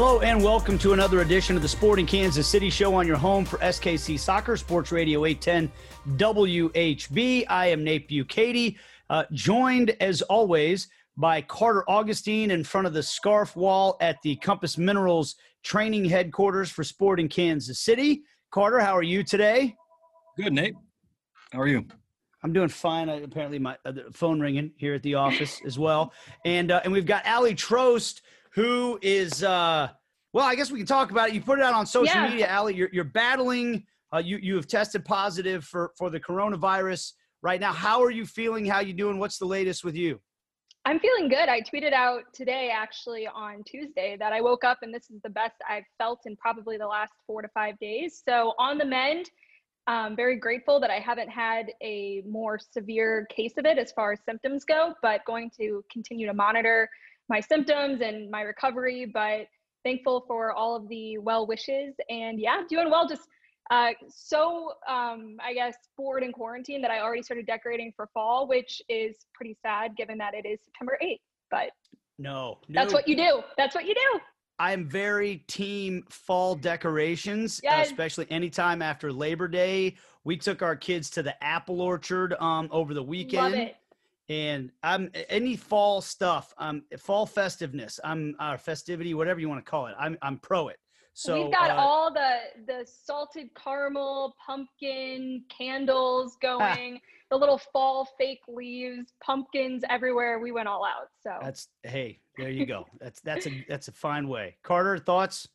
Hello and welcome to another edition of the Sporting Kansas City Show on your home for SKC Soccer Sports Radio 810 WHB. I am Nate Bukaty, uh, joined as always by Carter Augustine in front of the scarf wall at the Compass Minerals training headquarters for Sporting Kansas City. Carter, how are you today? Good, Nate. How are you? I'm doing fine. I, apparently, my uh, phone ringing here at the office as well, and uh, and we've got Ali Trost who is uh well i guess we can talk about it. You put it out on social yeah. media ali you're, you're battling uh, you you have tested positive for for the coronavirus right now. How are you feeling? How you doing? What's the latest with you? I'm feeling good. I tweeted out today actually on tuesday that i woke up and this is the best i've felt in probably the last four to five days. So on the mend I'm very grateful that I haven't had a more severe case of it as far as symptoms go, but going to continue to monitor my symptoms and my recovery, but thankful for all of the well wishes and yeah, doing well. Just uh, so um, I guess bored in quarantine that I already started decorating for fall, which is pretty sad given that it is September 8th. But no, no. that's what you do. That's what you do. I'm very team fall decorations, yes. especially anytime after Labor Day. We took our kids to the apple orchard um, over the weekend. Love it and I'm any fall stuff, um, fall festiveness, I'm uh, festivity, whatever you want to call it. I'm I'm pro it. So we've got uh, all the the salted caramel, pumpkin candles going, the little fall fake leaves, pumpkins everywhere. We went all out. So that's hey, there you go. that's that's a that's a fine way. Carter, thoughts?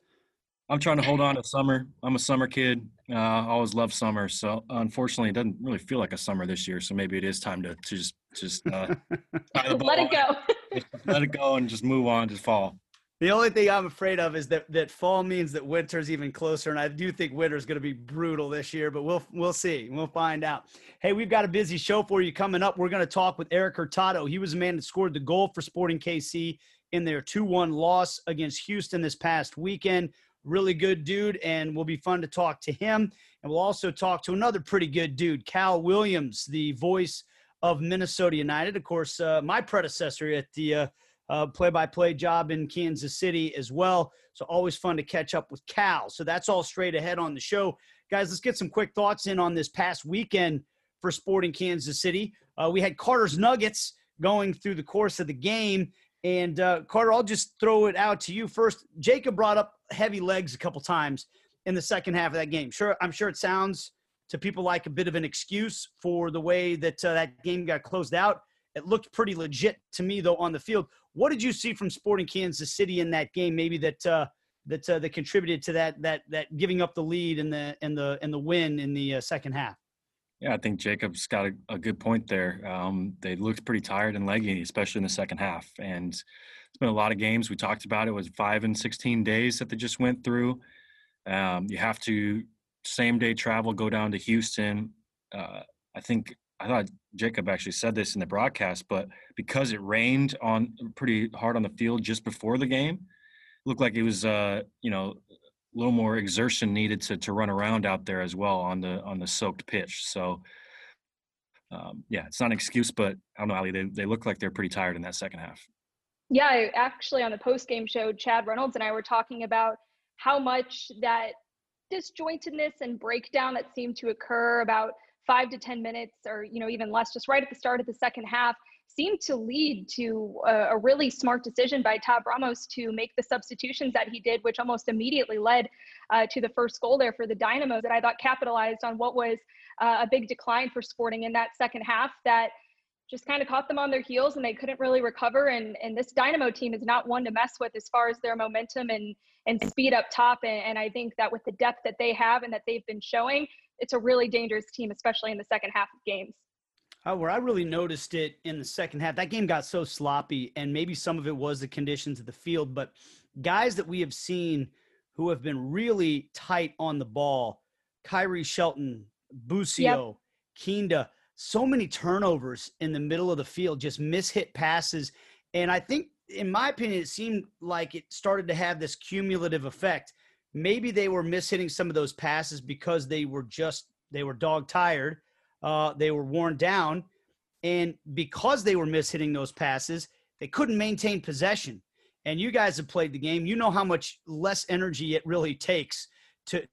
I'm trying to hold on to summer. I'm a summer kid. Uh, I always love summer. So unfortunately, it doesn't really feel like a summer this year. So maybe it is time to, to just just uh, let it go. let it go and just move on to fall. The only thing I'm afraid of is that that fall means that winter's even closer, and I do think winter's going to be brutal this year. But we'll we'll see. We'll find out. Hey, we've got a busy show for you coming up. We're going to talk with Erik Hurtado. He was the man that scored the goal for Sporting KC in their 2-1 loss against Houston this past weekend really good dude, and will be fun to talk to him. And we'll also talk to another pretty good dude, Cal Williams, the voice of Minnesota United. Of course, uh, my predecessor at the uh, uh, play-by-play job in Kansas City as well. So always fun to catch up with Cal. So that's all straight ahead on the show, guys. Let's get some quick thoughts in on this past weekend for Sporting Kansas City. Uh, we had Carter's Nuggets going through the course of the game, and uh, Carter, I'll just throw it out to you first. Jacob brought up heavy legs a couple times in the second half of that game. Sure, I'm sure it sounds to people like a bit of an excuse for the way that uh, that game got closed out. It looked pretty legit to me though on the field. What did you see from Sporting Kansas City in that game? Maybe that uh, that uh, that contributed to that that that giving up the lead and the and the and the win in the uh, second half. Yeah, I think Jacob's got a, a good point there. Um, they looked pretty tired and leggy, especially in the second half. And it's been a lot of games. We talked about it. was five and 16 days that they just went through. Um, you have to same day travel, go down to Houston. Uh, I think I thought Jacob actually said this in the broadcast, but because it rained on pretty hard on the field just before the game, looked like it was uh, you know a little more exertion needed to to run around out there as well on the on the soaked pitch. So um, yeah, it's not an excuse, but I don't know, Ali. They they look like they're pretty tired in that second half. Yeah, actually, on the post game show, Chad Reynolds and I were talking about how much that disjointedness and breakdown that seemed to occur about five to ten minutes, or you know even less, just right at the start of the second half seemed to lead to a, a, really smart decision by Tab Ramos to make the substitutions that he did, which almost immediately led uh, to the first goal there for the Dynamos that I thought capitalized on what was uh, a big decline for Sporting in that second half that just kind of caught them on their heels and they couldn't really recover. And, and this Dynamo team is not one to mess with as far as their momentum and, and speed up top. And, and I think that with the depth that they have and that they've been showing, it's a really dangerous team, especially in the second half of games. Uh, where I really noticed it in the second half, that game got so sloppy, and maybe some of it was the conditions of the field, but guys that we have seen who have been really tight on the ball, Khiry Shelton, Busio, yep. Kinda, so many turnovers in the middle of the field, just mishit passes. And I think, in my opinion, it seemed like it started to have this cumulative effect. Maybe they were mishitting some of those passes because they were just, they were dog tired uh, they were worn down. And because they were mishitting those passes, they couldn't maintain possession. and you guys have played the game. You know how much less energy it really takes to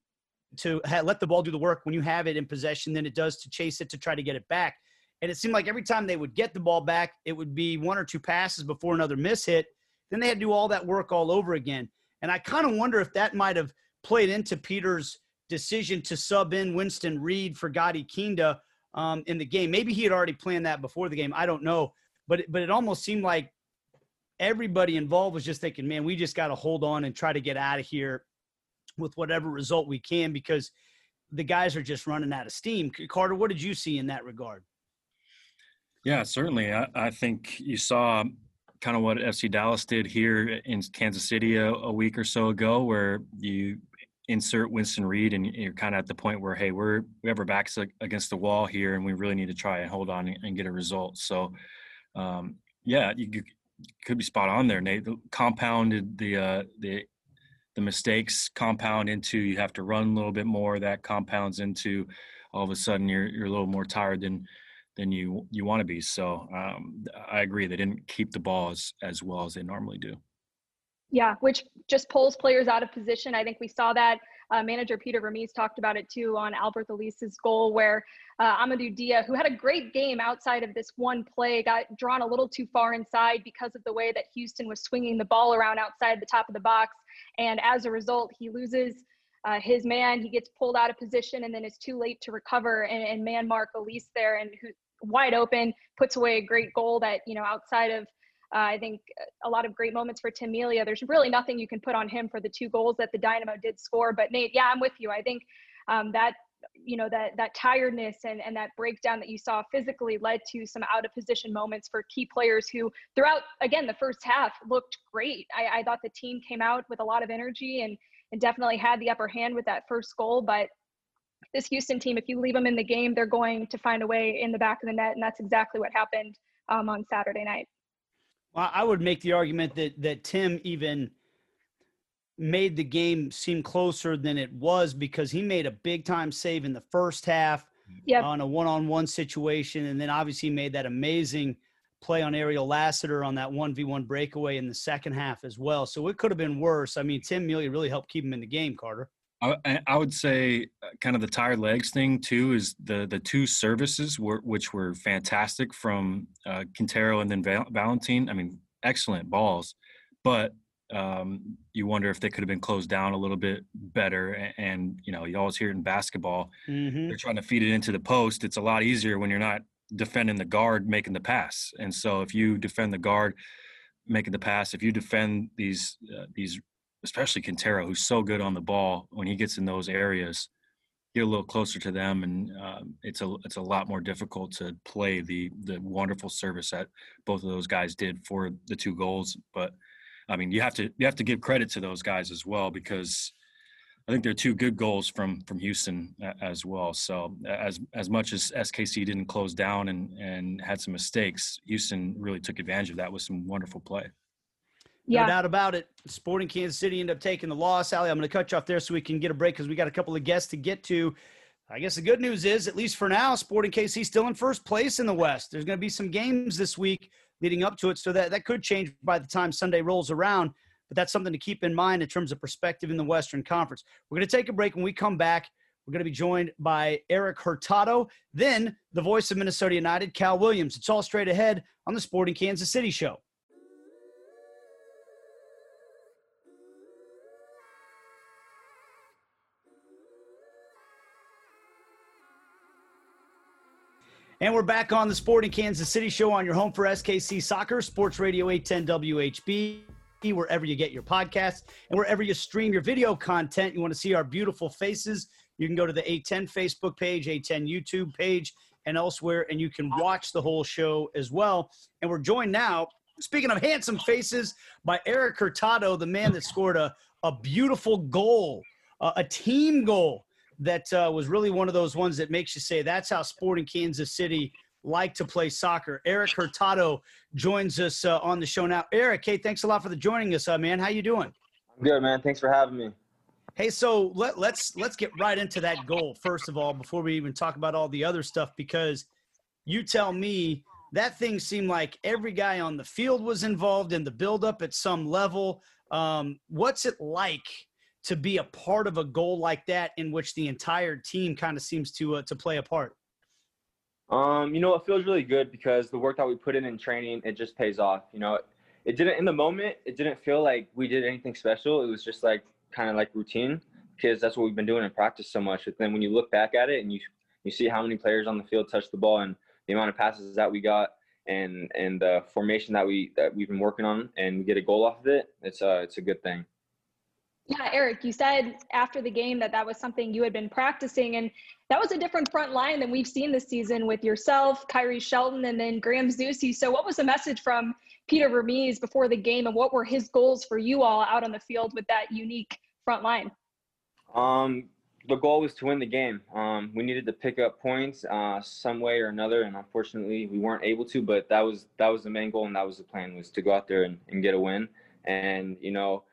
to ha- let the ball do the work when you have it in possession than it does to chase it to try to get it back. And it seemed like every time they would get the ball back, it would be one or two passes before another miss hit. Then they had to do all that work all over again. And I kind of wonder if that might have played into Peter's decision to sub in Winston Reid for Gadi Kinda um, in the game. Maybe he had already planned that before the game. I don't know. But, but it almost seemed like everybody involved was just thinking, man, we just got to hold on and try to get out of here with whatever result we can because the guys are just running out of steam. Carter, what did you see in that regard? Yeah, certainly. I, I think you saw kind of what FC Dallas did here in Kansas City a, a, week or so ago, where you insert Winston Reid and you're kind of at the point where, hey, we're we have our backs against the wall here, and we really need to try and hold on and get a result. So, um, yeah, you, you, could be spot on there, Nate. Compounded the uh, the the mistakes compound into you have to run a little bit more. That compounds into all of a sudden you're you're a little more tired than than you you want to be. So um, I agree they didn't keep the ball as, as well as they normally do. Yeah, which just pulls players out of position. I think we saw that. Uh, manager Peter Vermes talked about it too on Alberth Elis's goal, where uh, Amadou Dia, who had a great game outside of this one play, got drawn a little too far inside because of the way that Houston was swinging the ball around outside the top of the box. And as a result, he loses uh, his man. He gets pulled out of position and then is too late to recover. And, and man Mark Elis there, and who wide open, puts away a great goal that, you know, outside of uh, I think a lot of great moments for Tim Melia. There's really nothing you can put on him for the two goals that the Dynamo did score. But Nate, yeah, I'm with you. I think um, that you know that that tiredness and and that breakdown that you saw physically led to some out of position moments for key players who throughout again the first half looked great I, I thought the team came out with a lot of energy and and definitely had the upper hand with that first goal but this Houston team, if you leave them in the game, they're going to find a way in the back of the net, and that's exactly what happened um, on Saturday night. Well, I would make the argument that that Tim even made the game seem closer than it was because he made a big time save in the first half yep. on a one on one situation. And then obviously made that amazing play on Ariel Lassiter on that 1v1 breakaway in the second half as well. So it could have been worse. I mean, Tim Melia really helped keep him in the game, Carter. I, I would say uh, kind of the tired legs thing too is the the two services were which were fantastic from uh, Quintero and then Val- Valentin. I mean, excellent balls, but um, you wonder if they could have been closed down a little bit better. And, and you know, you always hear it in basketball, mm-hmm. they're trying to feed it into the post. It's a lot easier when you're not defending the guard making the pass. And so if you defend the guard making the pass, if you defend these uh, these, especially Quintero, who's so good on the ball when he gets in those areas, get a little closer to them, and um, it's a it's a lot more difficult to play the the wonderful service that both of those guys did for the two goals, but I mean, you have to you have to give credit to those guys as well because I think they're two good goals from from Houston as well. So as as much as SKC didn't close down and and had some mistakes, Houston really took advantage of that with some wonderful play. Yeah. No doubt about it. Sporting Kansas City ended up taking the loss. Ali, I'm going to cut you off there so we can get a break because we got a couple of guests to get to. I guess the good news is, at least for now, Sporting KC still in first place in the West. There's going to be some games this week leading up to it. So that, that could change by the time Sunday rolls around. But that's something to keep in mind in terms of perspective in the Western Conference. We're going to take a break. When we come back, we're going to be joined by Erik Hurtado, then the voice of Minnesota United, Cal Williams. It's all straight ahead on the Sporting Kansas City Show. And we're back on the Sporting Kansas City show on your home for SKC Soccer, Sports Radio 810 WHB, wherever you get your podcasts and wherever you stream your video content. You want to see our beautiful faces, you can go to the 810 Facebook page, 810 YouTube page, and elsewhere, and you can watch the whole show as well. And we're joined now, speaking of handsome faces, by Erik Hurtado, the man that scored a, a beautiful goal, uh, a team goal that uh, was really one of those ones that makes you say that's how Sporting Kansas City like to play soccer. Erik Hurtado joins us uh, on the show now. Erik, hey, thanks a lot for the joining us, uh, man. How you doing? I'm good, man. Thanks for having me. Hey, so let, let's let's get right into that goal first of all before we even talk about all the other stuff because you tell me that thing seemed like every guy on the field was involved in the buildup at some level. Um, what's it like to be a part of a goal like that, in which the entire team kind of seems to uh, to play a part? Um, you know, it feels really good because the work that we put in in training, it just pays off. You know, it didn't in the moment. It didn't feel like we did anything special. It was just like kind of like routine because that's what we've been doing in practice so much. But then when you look back at it and you you see how many players on the field touched the ball and the amount of passes that we got and and the formation that we that we've been working on and we get a goal off of it, it's a it's a good thing. Yeah, Erik, you said after the game that that was something you had been practicing, and that was a different front line than we've seen this season with yourself, Khiry Shelton, and then Graham Zusi. So, what was the message from Peter Vermes before the game, and what were his goals for you all out on the field with that unique front line? Um, the goal was to win the game. Um, we needed to pick up points uh, some way or another, and unfortunately, we weren't able to. But that was that was the main goal, and that was the plan was to go out there and, and get a win. And you know,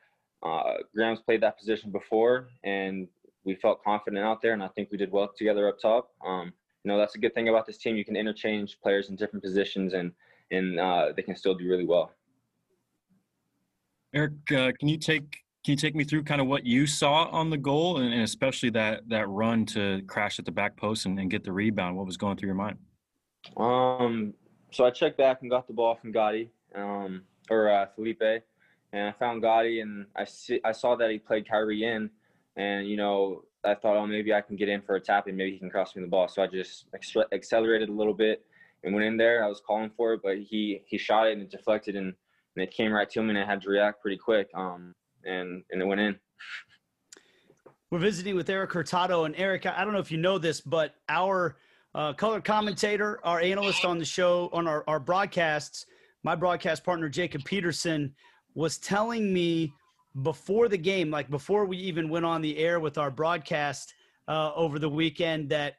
uh, Graham's played that position before, and we felt confident out there, and I think we did well together up top. Um, you know, that's a good thing about this team. You can interchange players in different positions, and and uh, they can still do really well. Erik, uh, can you take can you take me through kind of what you saw on the goal and, and especially that that run to crash at the back post and, and, get the rebound? What was going through your mind? Um, so I checked back and got the ball from Gadi um, or uh, Felipe, and I found Gadi and I see I saw that he played Khiry in, and you know I thought, oh maybe I can get in for a tap and maybe he can cross me the ball. So I just accelerated a little bit and went in there. I was calling for it, but he he shot it and it deflected and, and it came right to me and I had to react pretty quick. Um, and and it went in. We're visiting with Erik Hurtado, and Erik, I don't know if you know this, but our uh, color commentator, our analyst on the show, on our, our broadcasts, my broadcast partner Jacob Peterson was telling me before the game, like before we even went on the air with our broadcast uh, over the weekend, that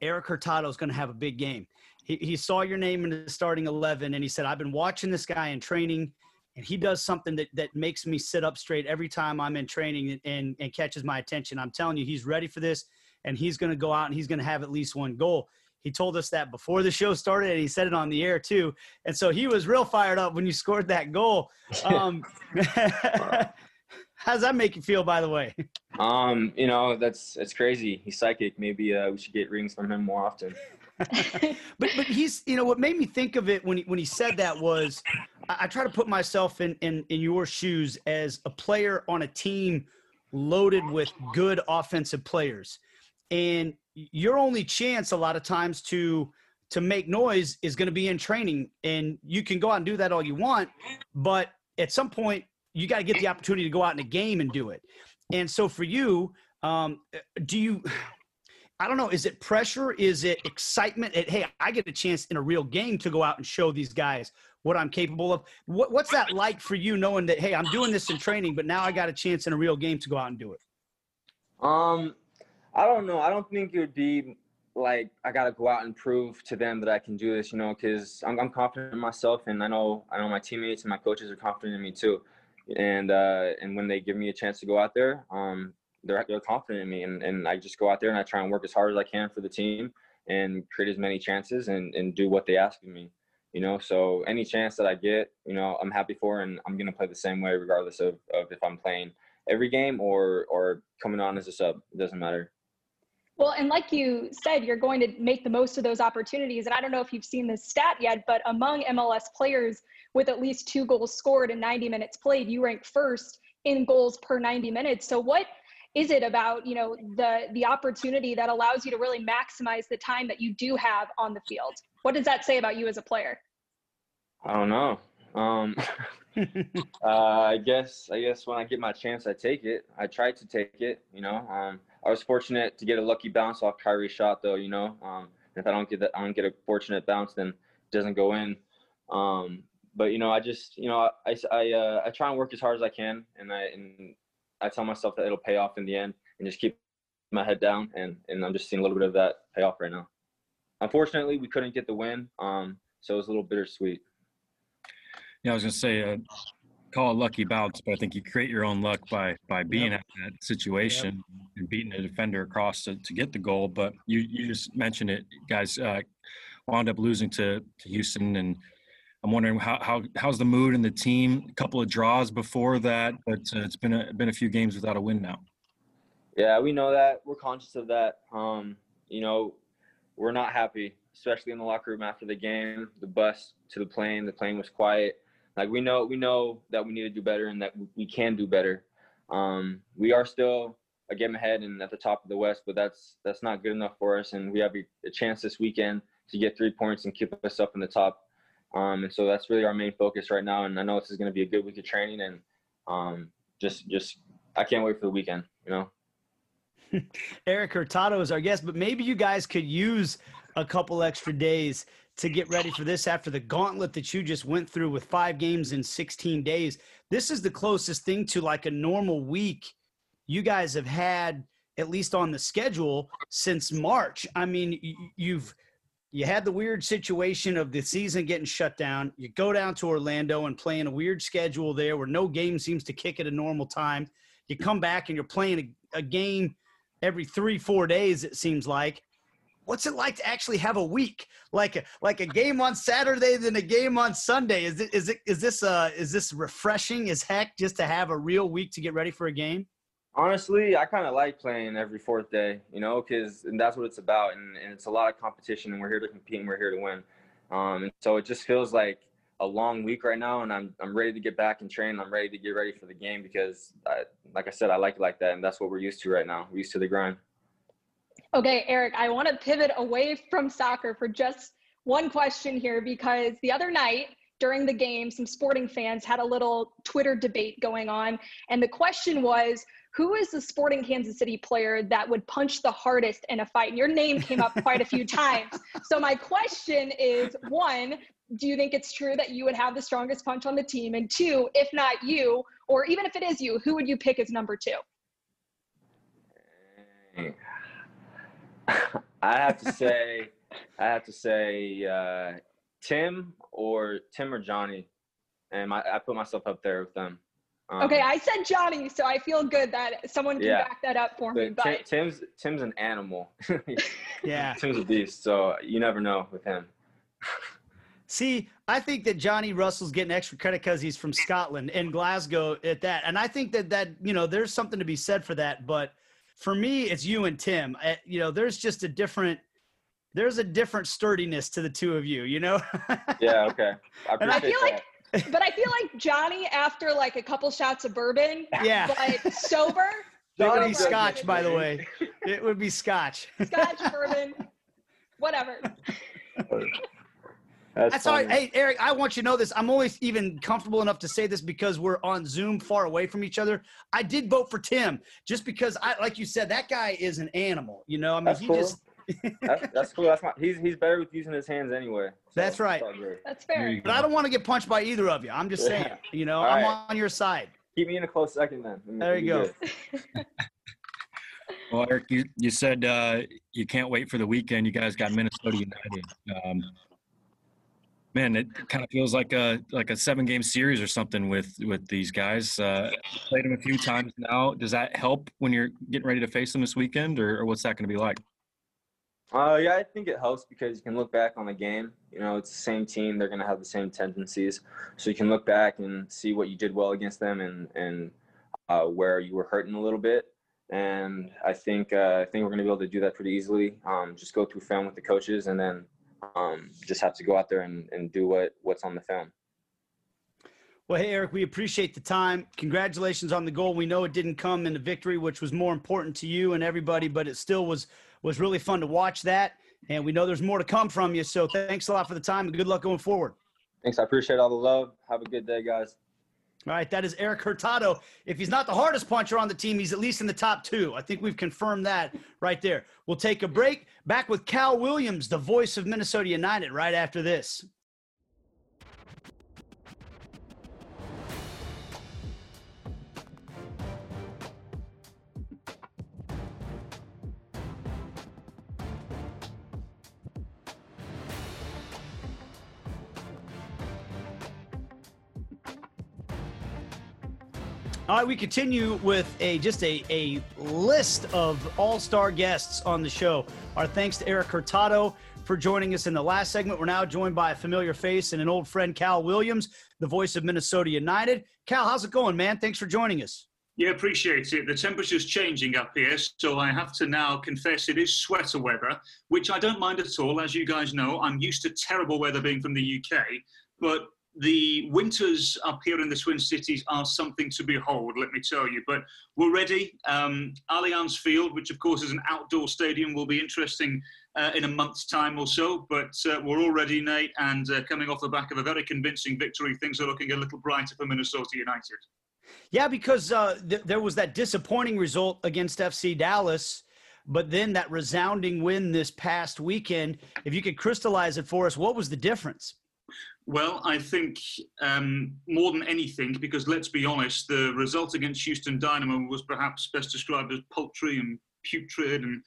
Erik Hurtado is going to have a big game. He, he saw your name in the starting 11, and he said, I've been watching this guy in training and he does something that that makes me sit up straight every time I'm in training and and, and catches my attention. I'm telling you, he's ready for this, and he's going to go out and he's going to have at least one goal. He told us that before the show started, and he said it on the air too. And so he was real fired up when you scored that goal. Um, How's that make you feel, by the way? Um, you know, that's it's crazy. He's psychic. Maybe uh, we should get rings from him more often. but but he's you know what made me think of it when he when he said that was I, I try to put myself in, in in your shoes as a player on a team loaded with good offensive players, and your only chance a lot of times to to make noise is going to be in training, and you can go out and do that all you want, but at some point you got to get the opportunity to go out in a game and do it. And so for you, um, do you? I don't know. Is it pressure? Is it excitement? It, hey, I get a chance in a real game to go out and show these guys what I'm capable of. What, what's that like for you, knowing that hey, I'm doing this in training, but now I got a chance in a real game to go out and do it? Um, I don't know. I don't think it would be like I got to go out and prove to them that I can do this, you know, because I'm, I'm confident in myself, and I know I know my teammates and my coaches are confident in me too. And uh, and when they give me a chance to go out there, um, they're they're confident in me, and, and I just go out there and I try and work as hard as I can for the team and create as many chances and, and do what they ask of me. You know, so any chance that I get, you know, I'm happy for, and I'm gonna play the same way regardless of, of if I'm playing every game or or coming on as a sub. It doesn't matter. Well, and like you said, you're going to make the most of those opportunities. And I don't know if you've seen this stat yet, but among MLS players with at least two goals scored in 90 minutes played, you rank first in goals per 90 minutes. So what is it about you know the the opportunity that allows you to really maximize the time that you do have on the field what does that say about you as a player i don't know um, uh, i guess i guess when i get my chance i take it i try to take it you know um, i was fortunate to get a lucky bounce off Khiry's shot though you know um, if i don't get that i don't get a fortunate bounce then it doesn't go in um, but you know i just you know i I, uh, I try and work as hard as i can and i and I tell myself that it'll pay off in the end and just keep my head down. And, and I'm just seeing a little bit of that pay off right now. Unfortunately, we couldn't get the win. Um, so it was a little bittersweet. Yeah, I was going to say, uh, call it lucky bounce, but I think you create your own luck by by being yep. at that situation yep. and beating a defender across to, to get the goal. But you you just mentioned it, guys. Uh, wound up losing to, to Houston. And I'm wondering how, how how's the mood in the team? A couple of draws before that, but uh, it's been a been a few games without a win now. Yeah, we know that. We're conscious of that. Um, you know, we're not happy, especially in the locker room after the game. The bus to the plane, the plane was quiet. Like we know, we know that we need to do better and that we can do better. Um, we are still a game ahead and at the top of the West, but that's that's not good enough for us. And we have a, chance this weekend to get three points and keep us up in the top. Um, and so that's really our main focus right now. And I know this is going to be a good week of training, and um, just just I can't wait for the weekend. You know. Erik Hurtado is our guest, but maybe you guys could use a couple extra days to get ready for this after the gauntlet that you just went through with five games in 16 days. This is the closest thing to like a normal week you guys have had at least on the schedule since March. I mean, you've you had the weird situation of the season getting shut down. You go down to Orlando and playing a weird schedule there where no game seems to kick at a normal time. You come back and you're playing a, a game every three, four days, it seems like. What's it like to actually have a week like a like a game on Saturday, then a game on Sunday? Is it is it is this uh is this refreshing as heck just to have a real week to get ready for a game? Honestly, I kind of like playing every fourth day, you know, because and that's what it's about, and, and it's a lot of competition, and we're here to compete, and we're here to win. Um, and so it just feels like a long week right now, and I'm I'm ready to get back and train. I'm ready to get ready for the game because, I, like I said, I like it like that, and that's what we're used to right now. We're used to the grind. Okay, Erik, I want to pivot away from soccer for just one question here because the other night during the game, some sporting fans had a little Twitter debate going on, and the question was who is the sporting Kansas City player that would punch the hardest in a fight? And your name came up quite a few times. So my question is one, do you think it's true that you would have the strongest punch on the team? And two, if not you, or even if it is you, who would you pick as number two? Eh, I have to say, I have to say, uh, Tim or Tim or Johnny, and my, I put myself up there with them. Um, okay, I said Johnny, so I feel good that someone can yeah. back that up for me. But Tim's Tim's an animal. yeah, Tim's a beast. So you never know with him. See, I think that Johnny Russell's getting extra credit because he's from Scotland and Glasgow at that, and I think that that you know there's something to be said for that. But for me, it's you and Tim. I, you know, there's just a different there's a different sturdiness to the two of you. You know. yeah. Okay. I, and I feel that. like but I feel like Johnny, after like a couple shots of bourbon, yeah, but sober. Johnny would scotch, by the way. It would be scotch. Scotch, bourbon, whatever. That's, That's all right. Hey, Erik, I want you to know this. I'm only even comfortable enough to say this because we're on Zoom far away from each other. I did vote for Tim just because I, like you said, that guy is an animal. You know, I mean, That's he cool. just that's, that's cool. That's my, he's he's better with using his hands anyway. So that's right. That's fair. But I don't want to get punched by either of you. I'm just saying. You know, I'm right. on your side. Keep me in a close second then. There you go. well, Erik, you, you said uh, you can't wait for the weekend. You guys got Minnesota United. Um, man, it kind of feels like a like a seven game series or something with with these guys. Uh, played them a few times now. Does that help when you're getting ready to face them this weekend, or, or what's that going to be like? Uh, yeah, I think it helps because you can look back on the game. You know, it's the same team; they're going to have the same tendencies, so you can look back and see what you did well against them and and uh, where you were hurting a little bit. And I think uh, I think we're going to be able to do that pretty easily. Um, just go through film with the coaches, and then um, just have to go out there and, and do what what's on the film. Well, hey, Erik, we appreciate the time. Congratulations on the goal. We know it didn't come in the victory, which was more important to you and everybody, but it still was was really fun to watch that. And we know there's more to come from you. So thanks a lot for the time and good luck going forward. Thanks. I appreciate all the love. Have a good day, guys. All right, that is Erik Hurtado. If he's not the hardest puncher on the team, he's at least in the top two. I think we've confirmed that right there. We'll take a break. Back with Cal Williams, the voice of Minnesota United, right after this. All right, we continue with a just a, a list of all-star guests on the show. Our thanks to Erik Hurtado for joining us in the last segment. We're now joined by a familiar face and an old friend, Cal Williams, the voice of Minnesota United. Cal, how's it going, man? Thanks for joining us. Yeah, appreciate it. The temperature's changing up here, so I have to now confess it is sweater weather, which I don't mind at all. As you guys know, I'm used to terrible weather being from the UK, but the winters up here in the Twin Cities are something to behold, let me tell you. But we're ready. Um, Allianz Field, which of course is an outdoor stadium, will be interesting uh, in a month's time or so. But uh, we're all ready, Nate, and uh, coming off the back of a very convincing victory, things are looking a little brighter for Minnesota United. Yeah, because uh, th- there was that disappointing result against FC Dallas. But then that resounding win this past weekend, if you could crystallize it for us, what was the difference? Well, I think um, more than anything, because let's be honest, the result against Houston Dynamo was perhaps best described as paltry and putrid and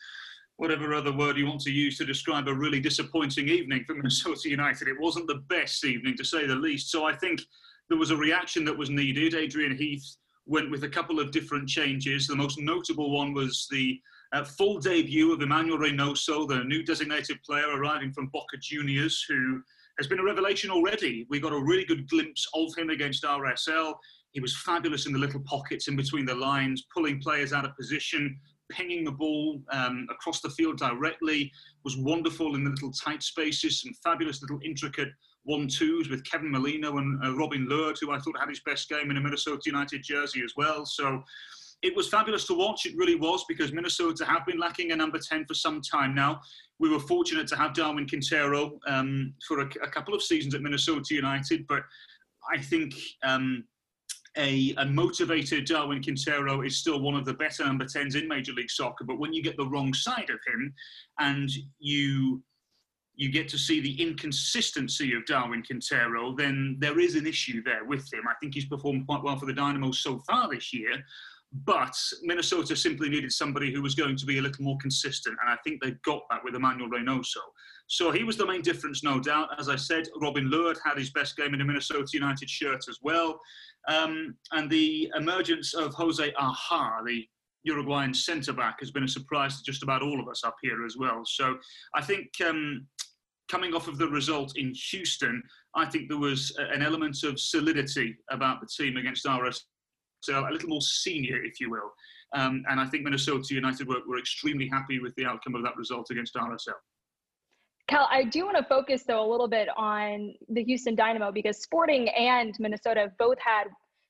whatever other word you want to use to describe a really disappointing evening for Minnesota United. It wasn't the best evening, to say the least. So I think there was a reaction that was needed. Adrian Heath went with a couple of different changes. The most notable one was the uh, full debut of Emmanuel Reynoso, the new designated player arriving from Boca Juniors, who has been a revelation already. We got a really good glimpse of him against RSL. He was fabulous in the little pockets in between the lines, pulling players out of position, pinging the ball um, across the field directly, was wonderful in the little tight spaces, some fabulous little intricate one-twos with Kevin Molino and uh, Robin Lod, who I thought had his best game in a Minnesota United jersey as well. So it was fabulous to watch. It really was because Minnesota have been lacking a number 10 for some time now. We were fortunate to have Darwin Quintero um, for a, a, couple of seasons at Minnesota United, but I think um, a, a, motivated Darwin Quintero is still one of the better number 10s in Major League Soccer. But when you get the wrong side of him and you you get to see the inconsistency of Darwin Quintero, then there is an issue there with him. I think he's performed quite well for the Dynamo so far this year, but Minnesota simply needed somebody who was going to be a little more consistent, and I think they got that with Emmanuel Reynoso. So he was the main difference, no doubt. As I said, Robin Lod had his best game in a Minnesota United shirt as well. Um, and the emergence of Jose Aja, the Uruguayan centre back, has been a surprise to just about all of us up here as well. So I think um, coming off of the result in Houston, I think there was an element of solidity about the team against RS so a little more senior, if you will. Um, and I think Minnesota United were, were extremely happy with the outcome of that result against RSL. Cal, I do want to focus though a little bit on the Houston Dynamo because Sporting and Minnesota have both had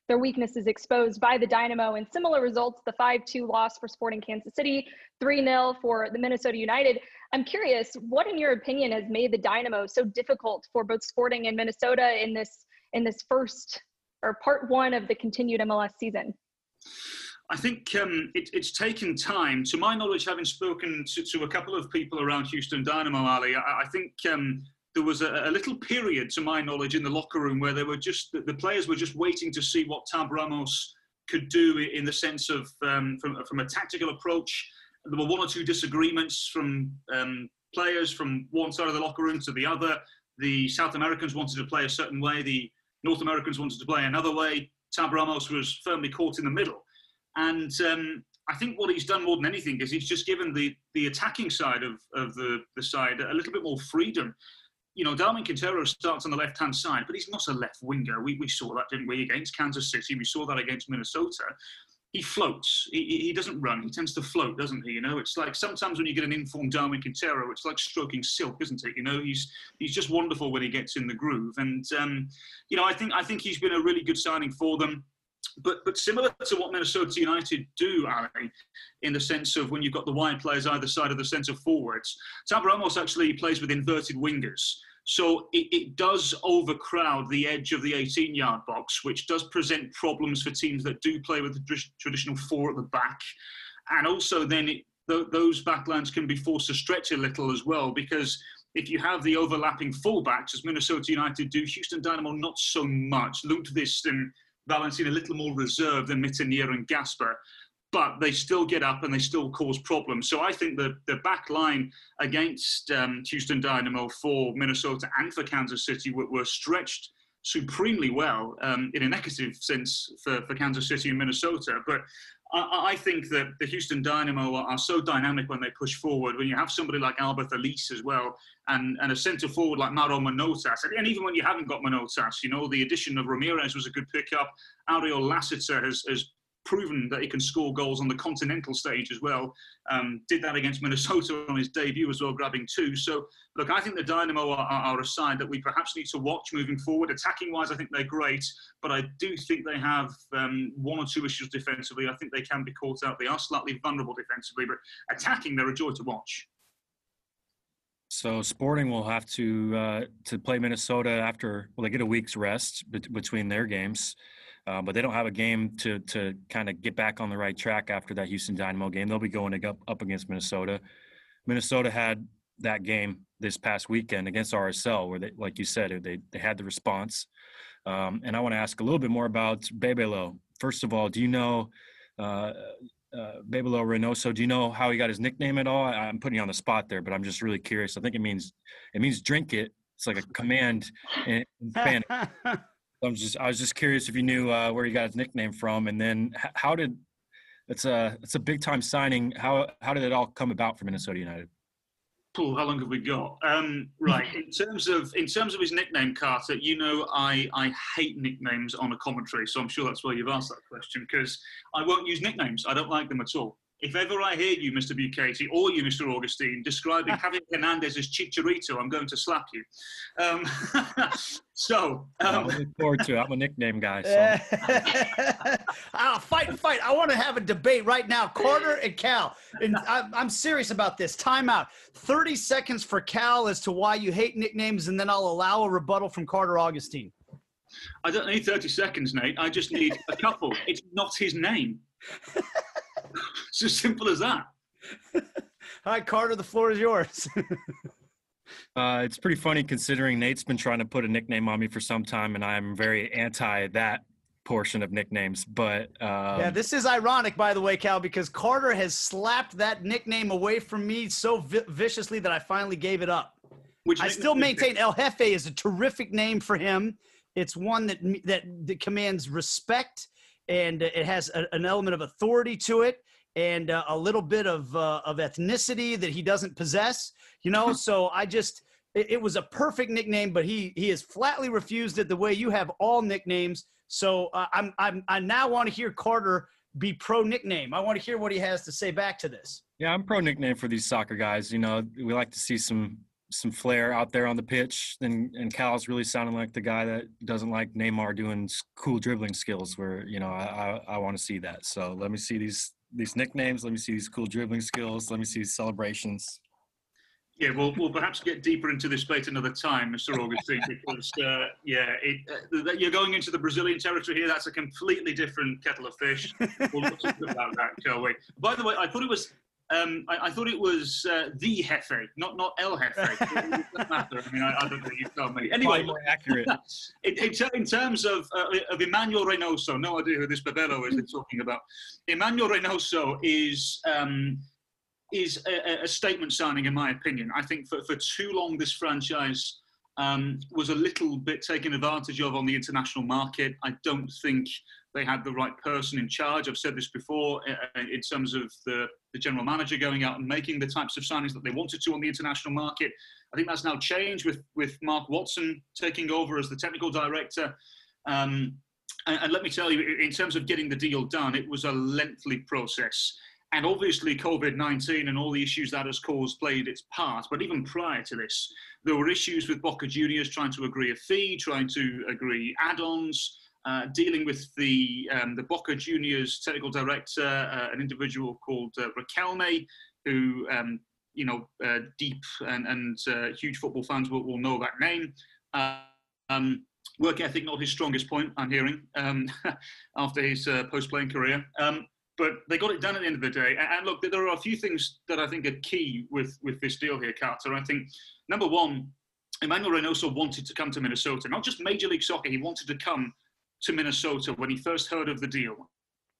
their weaknesses exposed by the Dynamo in similar results the 5 2 loss for Sporting Kansas City, 3 0 for the Minnesota United. I'm curious, what in your opinion has made the Dynamo so difficult for both Sporting and Minnesota in this in this first or part one of the continued MLS season? I think um, it, it's taken time. To my knowledge, having spoken to, to, a couple of people around Houston Dynamo, Ali, I, I think um, there was a, a, little period, to my knowledge, in the locker room where they were just the, the players were just waiting to see what Tab Ramos could do in the sense of um, from, from a tactical approach. There were one or two disagreements from um, players from one side of the locker room to the other. The South Americans wanted to play a certain way. The North Americans wanted to play another way. Tab Ramos was firmly caught in the middle. And um, I think what he's done more than anything is he's just given the, the attacking side of, of the, the side a little bit more freedom. You know, Darwin Quintero starts on the left hand side, but he's not a left winger. We, we saw that, didn't we, against Kansas City? We saw that against Minnesota he floats. He, he doesn't run. He tends to float, doesn't he? You know, it's like sometimes when you get an informed Darwin Quintero, it's like stroking silk, isn't it? You know, he's he's just wonderful when he gets in the groove. And um, you know, I think I think he's been a really good signing for them. But but similar to what Minnesota United do, Ali, in the sense of when you've got the wide players either side of the centre forwards, Tab Ramos actually plays with inverted wingers. So it, it, does overcrowd the edge of the 18 yard box, which does present problems for teams that do play with the traditional four at the back. And also, then it, th- those backlines can be forced to stretch a little as well, because if you have the overlapping fullbacks, as Minnesota United do, Houston Dynamo not so much. Lundkvist and Valentin a little more reserved than Métanire and Gasper but they still get up and they still cause problems. So I think the, the back line against um, Houston Dynamo for Minnesota and for Kansas City were, were, stretched supremely well um, in a negative sense for, for Kansas City and Minnesota. But I, I think that the Houston Dynamo are, are, so dynamic when they push forward. When you have somebody like Alberth Elis as well, and, and a centre forward like Mauro Manotas, and even when you haven't got Manotas, you know, the addition of Ramirez was a good pickup. Ariel Lassiter has, has proven that he can score goals on the continental stage as well. Um, did that against Minnesota on his debut as well, grabbing two. So, look, I think the Dynamo are, are, a side that we perhaps need to watch moving forward. Attacking wise, I think they're great, but I do think they have um, one or two issues defensively. I think they can be caught out. They are slightly vulnerable defensively, but attacking, they're a joy to watch. So Sporting will have to uh, to play Minnesota after well they get a week's rest between their games. Uh, but they don't have a game to to kind of get back on the right track after that Houston Dynamo game. They'll be going up up against Minnesota. Minnesota had that game this past weekend against RSL, where they, like you said, they they had the response. Um, and I want to ask a little bit more about Bebelo. First of all, do you know uh, uh, Bebelo Reynoso? Do you know how he got his nickname at all? I, am putting you on the spot there, but I'm just really curious. I think it means it means drink it. It's like a command in Spanish. I'm just I was just curious if you knew uh, where you got his nickname from, and then how did it's a it's a big time signing. How how did it all come about for Minnesota United? Paul, how long have we got? Um, right, in terms of in terms of his nickname, Carter, you know I I hate nicknames on a commentary, so I'm sure that's why you've asked that question because I won't use nicknames. I don't like them at all. If ever I hear you, Mr. Bukaty, or you, Mr. Augustine, describing Javier Hernandez as Chicharito, I'm going to slap you. Um, so. Um, I look forward to it. I'm a nickname guy. So. I'll fight and fight. I want to have a debate right now. Carter and Cal. And I'm, I'm serious about this. Timeout. 30 seconds for Cal as to why you hate nicknames, and then I'll allow a rebuttal from Carter Augustine. I don't need 30 seconds, Nate. I just need a couple. It's not his name. it's as simple as that. Hi, Carter. The floor is yours. uh, it's pretty funny considering Nate's been trying to put a nickname on me for some time, and I'm very anti that portion of nicknames. But um, yeah, this is ironic, by the way, Cal, because Carter has slapped that nickname away from me so vi- viciously that I finally gave it up. Which I still maintain El Jefe is a terrific name for him. It's one that that, that commands respect and it has a, an element of authority to it and uh, a little bit of uh, of ethnicity that he doesn't possess you know? So i just it, it, was a perfect nickname but he he has flatly refused it the way you have all nicknames. So uh, i'm i'm i now want to hear carter be pro nickname i want to hear what he has to say back to this. Yeah i'm pro nickname for these soccer guys you know? We like to see some some flair out there on the pitch. And, and Cal's really sounding like the guy that doesn't like Neymar doing cool dribbling skills. Where you know I I, I want to see that. So let me see these these nicknames. Let me see these cool dribbling skills. Let me see these celebrations. Yeah, we'll, we'll perhaps get deeper into this debate another time, Mr. Augustine, because, uh, yeah, it, uh, you're going into the Brazilian territory here. That's a completely different kettle of fish. We'll talk about that, shall we? By the way, I thought it was um, I, I, thought it was uh, the Jefe, not not El Jefe. it matter. I mean, I, I, don't know. You tell me. Anyway, more accurate. in, terms of uh, of Emmanuel Reynoso, no idea who this Bebelo is they're talking about. Emmanuel Reynoso is. Um, is a, a, statement signing, in my opinion. I think for, for too long, this franchise um, was a little bit taken advantage of on the international market. I don't think they had the right person in charge. I've said this before uh, in terms of the, the general manager going out and making the types of signings that they wanted to on the international market. I think that's now changed with, with Mark Watson taking over as the technical director. Um, and, and let me tell you, in terms of getting the deal done, it was a lengthy process. And obviously, COVID 19 and all the issues that has caused played its part. But even prior to this, there were issues with Boca Juniors trying to agree a fee, trying to agree add ons. Uh, dealing with the um, the Boca Juniors technical director, uh, an individual called uh, Riquelme, who um, you know uh, deep and, and uh, huge football fans will, will know that name. Um, work ethic not his strongest point, I'm hearing, um, after his post playing career. Um, but they got it done at the end of the day. And, and look, there are a few things that I think are key with with this deal here, Carter. I think number one, Emmanuel Reynoso wanted to come to Minnesota, not just Major League Soccer. He wanted to come to Minnesota when he first heard of the deal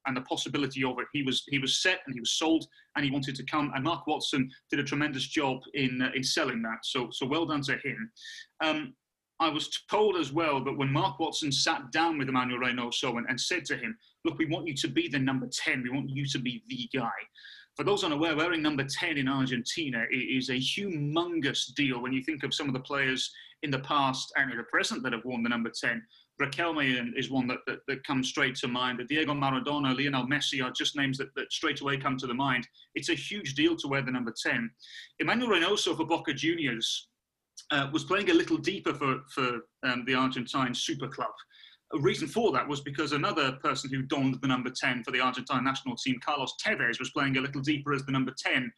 and the possibility of it. He was he was set and he was sold and he wanted to come. And Mark Watson did a tremendous job in uh, in selling that. So so well done to him. Um, I was told as well that when Mark Watson sat down with Emmanuel Reynoso and, and said to him, look, we want you to be the number 10. We want you to be the guy. For those unaware, wearing number 10 in Argentina is a humongous deal when you think of some of the players in the past and in the present that have worn the number 10. Riquelme is one that, that, that, comes straight to mind. Diego Maradona, Lionel Messi are just names that, that straight away come to the mind. It's a huge deal to wear the number 10. Emmanuel Reynoso for Boca Juniors uh, was playing a little deeper for, for um, the Argentine super club. A reason for that was because another person who donned the number 10 for the Argentine national team, Carlos Tevez, was playing a little deeper as the number 10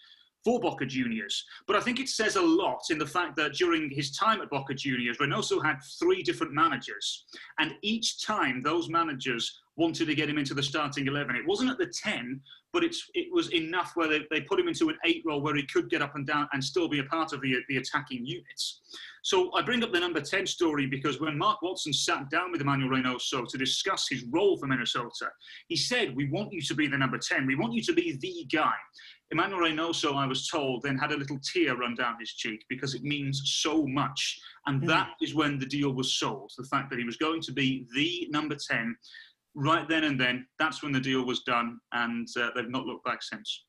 for Boca Juniors. But I think it says a lot in the fact that during his time at Boca Juniors, Reynoso had three different managers. And each time those managers wanted to get him into the starting 11. It wasn't at the 10, but it's, it was enough where they, they put him into an eight role where he could get up and down and still be a part of the, the attacking units. So I bring up the number 10 story because when Mark Watson sat down with Emmanuel Reynoso to discuss his role for Minnesota, he said, We want you to be the number 10. We want you to be the guy. Emmanuel Reynoso, I was told, then had a little tear run down his cheek because it means so much. And mm. that is when the deal was sold. The fact that he was going to be the number 10 right then and then, that's when the deal was done. And uh, they've not looked back since.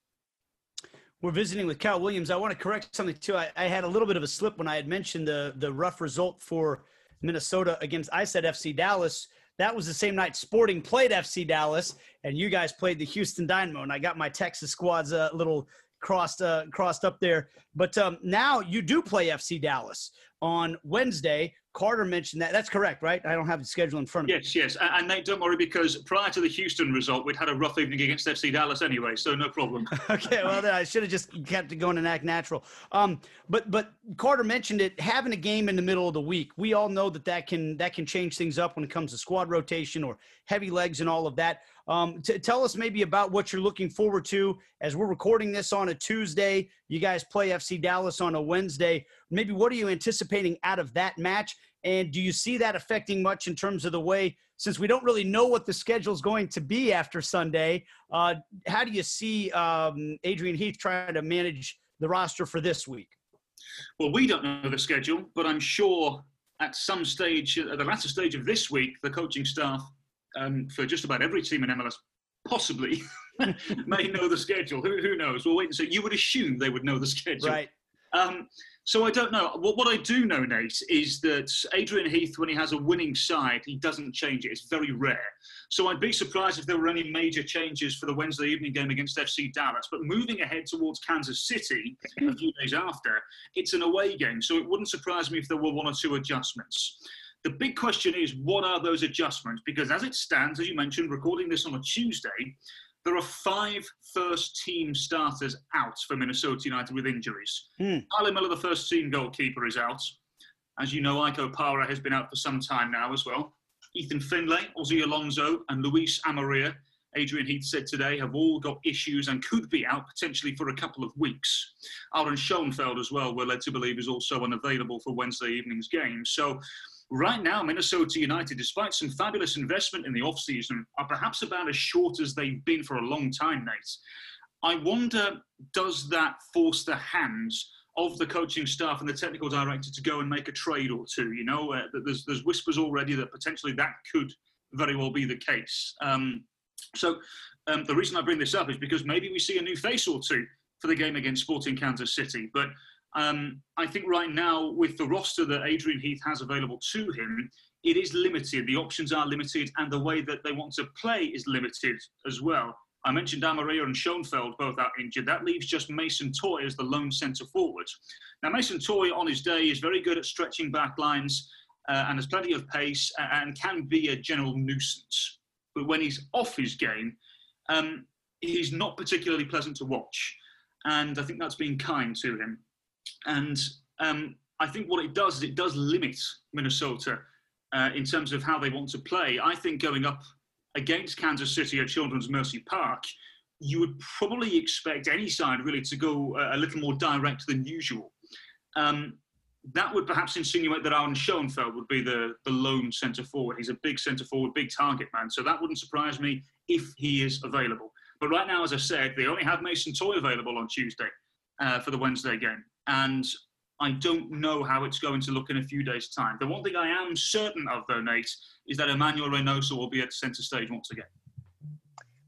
We're visiting with Cal Williams. I want to correct something too. I, I, had a little bit of a slip when I had mentioned the the rough result for Minnesota against I said FC Dallas. That was the same night Sporting played FC Dallas, and you guys played the Houston Dynamo. And I got my Texas squads a little crossed uh, crossed up there. But um, now you do play FC Dallas on Wednesday. Carter mentioned that. That's correct, right? I don't have the schedule in front of me. Yes, yes. And Nate, don't worry because prior to the Houston result, we'd had a rough evening against FC Dallas anyway, so no problem. okay, well, then I should have just kept it going and act natural. Um, but but Carter mentioned it. Having a game in the middle of the week, we all know that that can that can change things up when it comes to squad rotation or heavy legs and all of that. Um, t- tell us maybe about what you're looking forward to as we're recording this on a Tuesday. You guys play FC Dallas on a Wednesday. Maybe what are you anticipating out of that match? And do you see that affecting much in terms of the way, since we don't really know what the schedule is going to be after Sunday? Uh, how do you see um, Adrian Heath trying to manage the roster for this week? Well, we don't know the schedule, but I'm sure at some stage, at the latter stage of this week, the coaching staff um, for just about every team in MLS possibly may know the schedule. Who, who knows? We'll wait and see. You would assume they would know the schedule. Right. Um, so I don't know. What, what I do know, Nate, is that Adrian Heath, when he has a winning side, he doesn't change it. It's very rare. So I'd be surprised if there were any major changes for the Wednesday evening game against FC Dallas. But moving ahead towards Kansas City a few days after, it's an away game. So it wouldn't surprise me if there were one or two adjustments. The big question is, what are those adjustments? Because as it stands, as you mentioned, recording this on a Tuesday, there are five first team starters out for Minnesota United with injuries. Mm. Miller, the first team goalkeeper, is out. As you know, Ike Opara has been out for some time now as well. Ethan Finlay, Ozzy Alonso, and Luis Amarilla, Adrian Heath said today, have all got issues and could be out potentially for a couple of weeks. Aaron Schoenfeld as well, we're led to believe, is also unavailable for Wednesday evening's game. So Right now, Minnesota United, despite some fabulous investment in the offseason, are perhaps about as short as they've been for a long time, Nate. I wonder, does that force the hands of the coaching staff and the technical director to go and make a trade or two? You know, uh, there's, there's whispers already that potentially that could very well be the case. Um, so um, the reason I bring this up is because maybe we see a new face or two for the game against Sporting Kansas City. But um, I think right now, with the roster that Adrian Heath has available to him, it is limited. The options are limited, and the way that they want to play is limited as well. I mentioned Amarilla and Schoenfeld both out injured. That leaves just Mason Toye as the lone centre forward. Now, Mason Toye on his day is very good at stretching back lines uh, and has plenty of pace and can be a general nuisance. But when he's off his game, um, he's not particularly pleasant to watch. And I think that's been kind to him. And um, I think what it does is it does limit Minnesota uh, in terms of how they want to play. I think going up against Kansas City at Children's Mercy Park, you would probably expect any side really to go a, little more direct than usual. Um, that would perhaps insinuate that Aaron Schoenfeld would be the, the lone centre forward. He's a big centre forward, big target man. So that wouldn't surprise me if he is available. But right now, as I said, they only have Mason Toye available on Tuesday uh, for the Wednesday game. And I don't know how it's going to look in a few days' time. The one thing I am certain of, though, Nate, is that Emmanuel Reynoso will be at centre stage once again.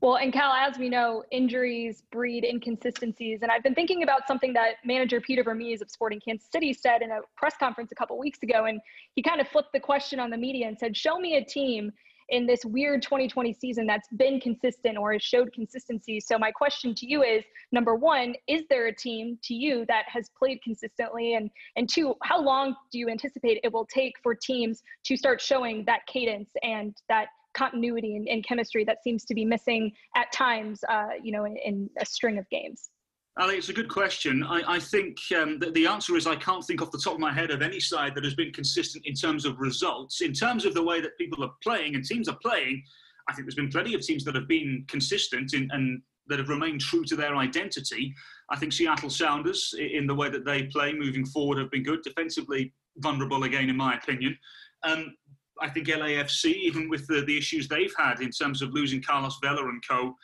Well, and Cal, as we know, injuries breed inconsistencies. And I've been thinking about something that manager Peter Vermes of Sporting Kansas City said in a press conference a couple weeks ago. And he kind of flipped the question on the media and said, Show me a team in this weird 2020 season that's been consistent or has showed consistency. So my question to you is number one, is there a team to you that has played consistently? And and two, how long do you anticipate it will take for teams to start showing that cadence and that continuity and, and chemistry that seems to be missing at times, uh, you know, in, in, a string of games? Ali, it's a good question. I, I think um, that the answer is I can't think off the top of my head of any side that has been consistent in terms of results. In terms of the way that people are playing and teams are playing, I think there's been plenty of teams that have been consistent in, and that have remained true to their identity. I think Seattle Sounders, in the way that they play moving forward, have been good. Defensively, vulnerable again, in my opinion. Um, I think LAFC, even with the, the issues they've had in terms of losing Carlos Vela and co,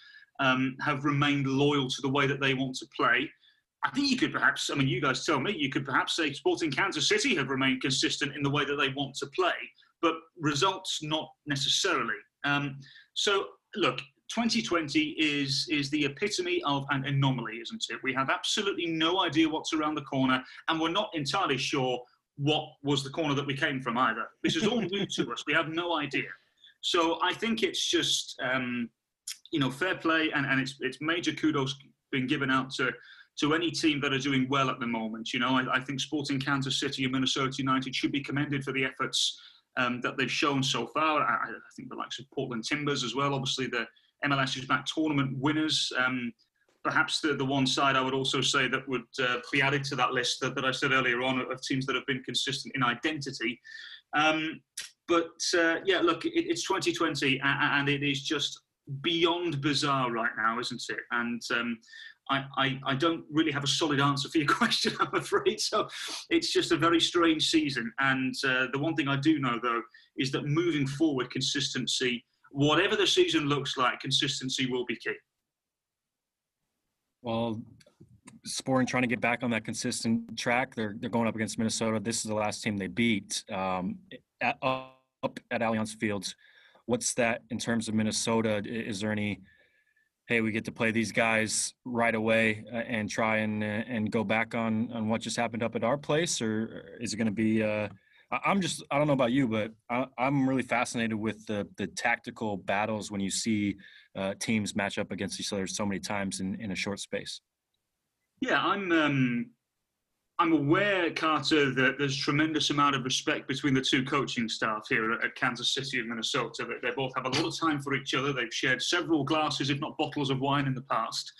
um, have remained loyal to the way that they want to play. I think you could perhaps, I mean, you guys tell me, you could perhaps say Sporting Kansas City have remained consistent in the way that they want to play, but results not necessarily. Um, so, look, 2020 is is the epitome of an anomaly, isn't it? We have absolutely no idea what's around the corner, and we're not entirely sure what was the corner that we came from either. This is all new to us. We have no idea. So I think it's just um, you know fair play and, and it's it's major kudos being given out to to any team that are doing well at the moment. You know, I, I think Sporting Kansas City and Minnesota United should be commended for the efforts um, that they've shown so far. I, I, think the likes of Portland Timbers as well. Obviously, the MLS is back tournament winners. Um, perhaps the, the one side I would also say that would uh, be added to that list that, that I said earlier on of teams that have been consistent in identity. Um, but uh, yeah, look, it, it's 2020 and, and, it is just beyond bizarre right now, isn't it? And um, I, I, I, don't really have a solid answer for your question, I'm afraid. So it's just a very strange season. And uh, the one thing I do know, though, is that moving forward, consistency, whatever the season looks like, consistency will be key. Well, Sporting trying to get back on that consistent track. They're they're going up against Minnesota. This is the last team they beat um, at, up at Allianz Fields. What's that in terms of Minnesota? Is there any? Hey, we get to play these guys right away uh, and try and uh, and go back on on what just happened up at our place, or is it going to be? Uh, I'm just I don't know about you, but I, am really fascinated with the the tactical battles when you see uh, teams match up against each other so many times in, in a short space. Yeah, I'm um, I'm aware, Carter, that there's tremendous amount of respect between the two coaching staff here at, Kansas City and Minnesota. That they both have a lot of time for each other. They've shared several glasses, if not bottles, of wine in the past,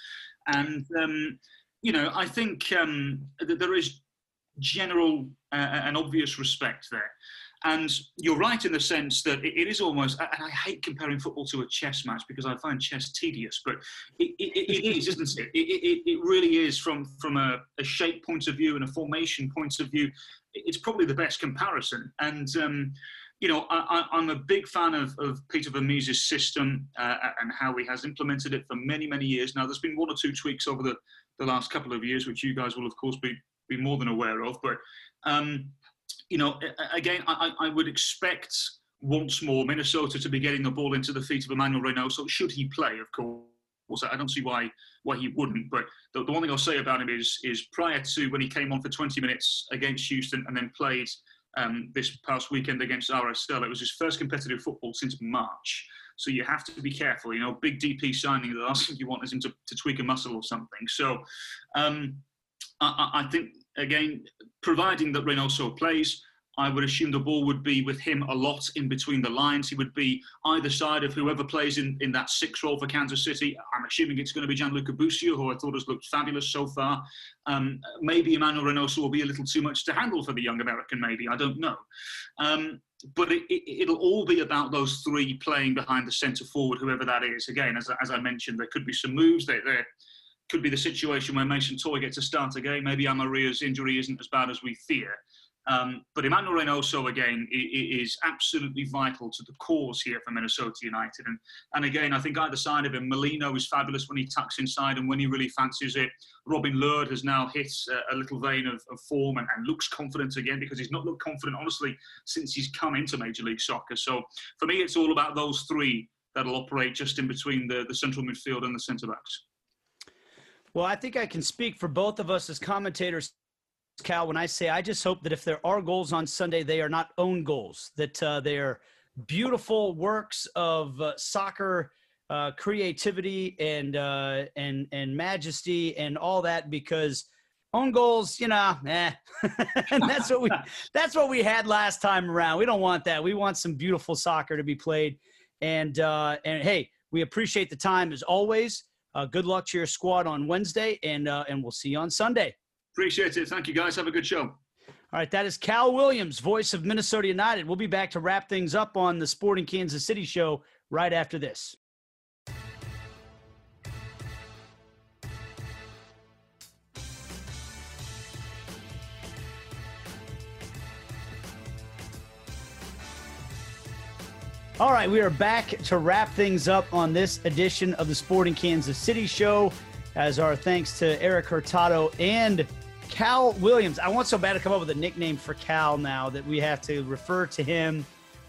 and um, you know, I think um, that there is general uh, and obvious respect there. And you're right in the sense that it is almost, and I hate comparing football to a chess match because I find chess tedious, but it, it, it is, isn't it? It, it? really is from, from a, a, shape point of view and a formation point of view. It's probably the best comparison. And, um, you know, I, am a big fan of, of Peter Vermes' system uh, and how he has implemented it for many, many years. Now, there's been one or two tweaks over the, the last couple of years, which you guys will, of course, be, be more than aware of. But um, you know, again, I, I would expect once more Minnesota to be getting the ball into the feet of Emmanuel Reynoso. Should he play, of course. I don't see why why he wouldn't. But the, the one thing I'll say about him is is prior to when he came on for 20 minutes against Houston and then played um, this past weekend against RS Stella, it was his first competitive football since March. So you have to be careful. You know, big DP signing, the last thing you want is him to, to tweak a muscle or something. So um, I, I think again, providing that Reynoso plays, I would assume the ball would be with him a lot in between the lines. He would be either side of whoever plays in, in that six role for Kansas City. I'm assuming it's going to be Gianluca Busio, who I thought has looked fabulous so far. Um, maybe Emmanuel Reynoso will be a little too much to handle for the young American, maybe. I don't know. Um, but it, will it, all be about those three playing behind the centre forward, whoever that is. Again, as, as I mentioned, there could be some moves. They, they're could be the situation where Mason Toye gets a start again. Maybe Amarilla's injury isn't as bad as we fear. Um, but Emmanuel Reynoso, again, is absolutely vital to the cause here for Minnesota United. And, and again, I think either side of him, Molino is fabulous when he tucks inside and when he really fancies it. Robin Lod has now hit a, a little vein of, of form and, and, looks confident again because he's not looked confident, honestly, since he's come into Major League Soccer. So for me, it's all about those three that'll operate just in between the, the central midfield and the centre backs. Well, I think I can speak for both of us as commentators Cal, when I say I just hope that if there are goals on Sunday, they are not own goals, that uh, they are beautiful works of uh, soccer uh, creativity and uh, and and majesty and all that. Because own goals, you know, eh. and that's what we that's what we had last time around. We don't want that. We want some beautiful soccer to be played. And uh, and hey, we appreciate the time as always. Uh, good luck to your squad on Wednesday, and uh, and we'll see you on Sunday. Appreciate it. Thank you, guys. Have a good show. All right, that is Cal Williams, voice of Minnesota United. We'll be back to wrap things up on the Sporting Kansas City show right after this. All right, we are back to wrap things up on this edition of the Sporting Kansas City show. As our thanks to Erik Hurtado and Cal Williams. I want so bad to come up with a nickname for Cal now that we have to refer to him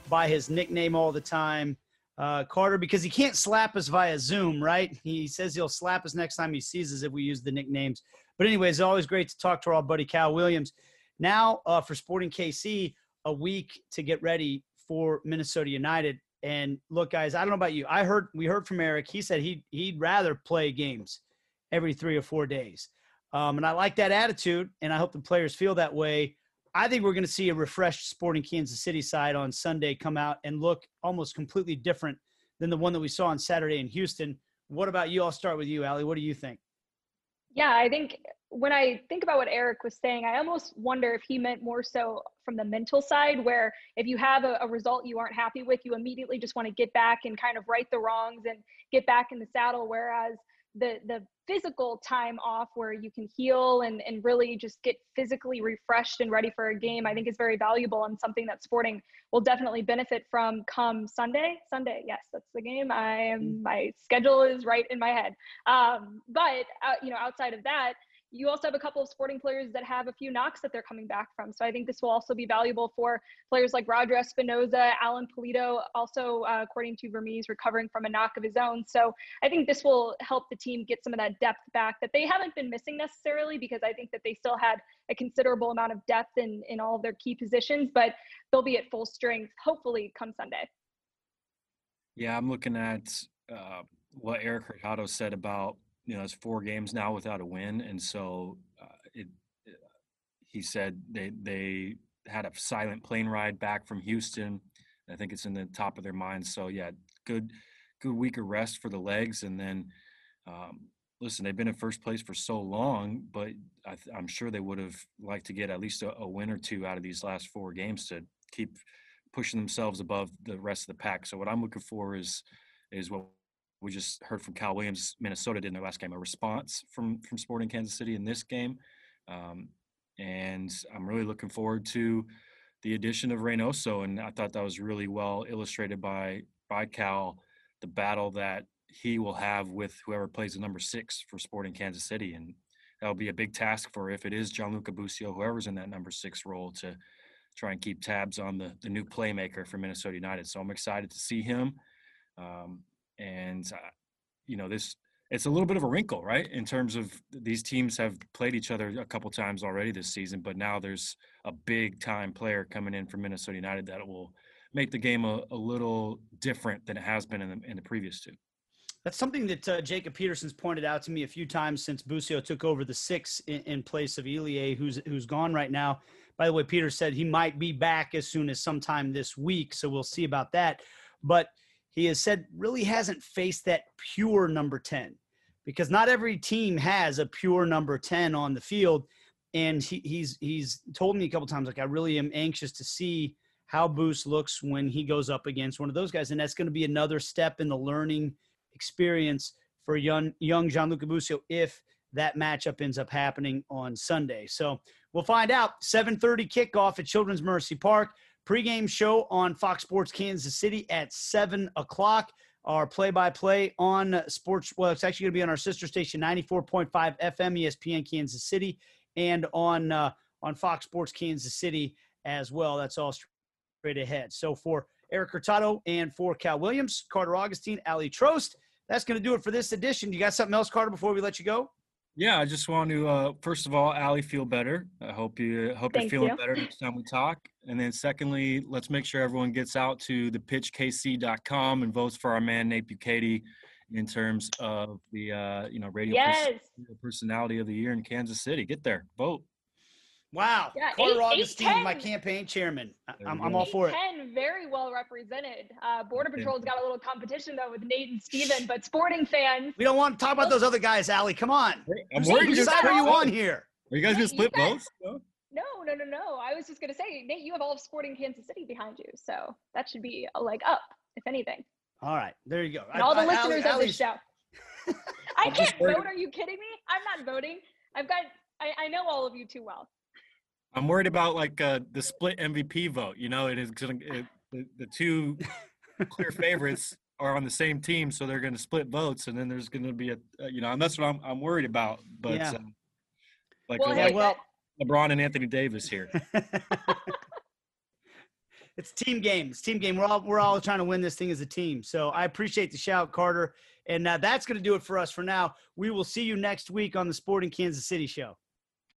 by his nickname all the time. Uh, Carter, because he can't slap us via Zoom, right? He says he'll slap us next time he sees us if we use the nicknames. But, anyways, always great to talk to our buddy Cal Williams. Now, uh, for Sporting KC, a week to get ready for Minnesota United. And look, guys, I don't know about you. I heard we heard from Erik. He said he'd he'd rather play games every three or four days. Um, and I like that attitude, and I hope the players feel that way. I think we're going to see a refreshed Sporting Kansas City side on Sunday come out and look almost completely different than the one that we saw on Saturday in Houston. What about you? I'll start with you, Ali. What do you think? Yeah, I think when I think about what Erik was saying, I almost wonder if he meant more so from the mental side, where if you have a, a, result you aren't happy with, you immediately just want to get back and kind of right the wrongs and get back in the saddle. Whereas the the physical time off where you can heal and, and really just get physically refreshed and ready for a game, I think is very valuable and something that sporting will definitely benefit from come Sunday. Sunday, yes, that's the game. I am mm. my schedule is right in my head. Um, but uh, you know, outside of that, you also have a couple of sporting players that have a few knocks that they're coming back from. So I think this will also be valuable for players like Roger Espinoza, Alan Pulido, also uh, according to Vermes, recovering from a knock of his own. So I think this will help the team get some of that depth back that they haven't been missing necessarily because I think that they still had a considerable amount of depth in, in all of their key positions, but they'll be at full strength hopefully come Sunday. Yeah, I'm looking at uh, what Erik Hurtado said about you know, it's four games now without a win, and so uh, it, it, uh, He said they they had a silent plane ride back from Houston. I think it's in the top of their minds. So yeah, good good week of rest for the legs, and then um, listen, they've been in first place for so long, but I am sure they would have liked to get at least a, a win or two out of these last four games to keep pushing themselves above the rest of the pack. So what I'm looking for is is what we just heard from Cal Williams, Minnesota did in their last game, a response from from Sporting Kansas City in this game, um, and I'm really looking forward to the addition of Reynoso, and I thought that was really well illustrated by by Cal, the battle that he will have with whoever plays the number six for Sporting Kansas City, and that'll be a big task for if it is Gianluca Busio, whoever's in that number six role, to try and keep tabs on the the new playmaker for Minnesota United. So I'm excited to see him. Um, and uh, you know this it's a little bit of a wrinkle, right? In terms of these teams have played each other a couple times already this season, but now there's a big time player coming in from Minnesota United that will make the game a, a little different than it has been in the, in the previous two. That's something that uh, Jacob Peterson's pointed out to me a few times since Busio took over the six in, in place of Ilie, who's who's gone right now. By the way, Peter said he might be back as soon as sometime this week, so we'll see about that. But he has said really hasn't faced that pure number 10 because not every team has a pure number 10 on the field. And he, he's he's told me a couple times like I really am anxious to see how Boost looks when he goes up against one of those guys, and that's going to be another step in the learning experience for young young Gianluca Busio if that matchup ends up happening on Sunday. So We'll find out. 7:30 kickoff at Children's Mercy Park. Pregame show on Fox Sports Kansas City at seven o'clock. Our play-by-play on sports. Well, it's actually going to be on our sister station, 94.5 FM ESPN Kansas City, and on uh, on Fox Sports Kansas City as well. That's all straight ahead. So for Erik Hurtado and for Cal Williams, Carter Augustine, Ali Trost. That's going to do it for this edition. You got something else, Carter, before we let you go? Yeah, I just want to uh, first of all, Ali, feel better. I hope you hope Thank you're feeling you. better next time we talk. And then secondly, let's make sure everyone gets out to the pitchkc.com and votes for our man Nate Bukaty in terms of the uh, you know radio Yes. radio personality of the year in Kansas City. Get there, vote. Wow. Yeah, Carter eight- Augustine, my 8-10. campaign chairman. I- There I'm, I'm all for it. 10 very well represented. Uh, Border Patrol's got a little competition though with Nate and Steven, but sporting fans, We don't want to talk about those other guys, Allie. Come on. I'm See, worried. Whose you're side are you split on here? Are you guys gonna split votes? No? no, no, no, no. I was just gonna say, Nate, you have all of sporting Kansas City behind you, so that should be a leg up, if anything. All right. There you go. And all the I- I- listeners Allie- of this show. I can't vote. Are you kidding me? I'm not voting. I've got. I, I know all of you too well. I'm worried about like uh, the split MVP vote. You know, it is gonna it, the, the two clear favorites are on the same team, so they're going to split votes, and then there's going to be a uh, you know, and that's what I'm I'm worried about. But Yeah. uh, like Well, hey, like well, LeBron and Anthony Davis here. it's team game. It's team game. We're all we're all trying to win this thing as a team. So I appreciate the shout, Carter. And uh, that's going to do it for us for now. We will see you next week on the Sporting Kansas City show.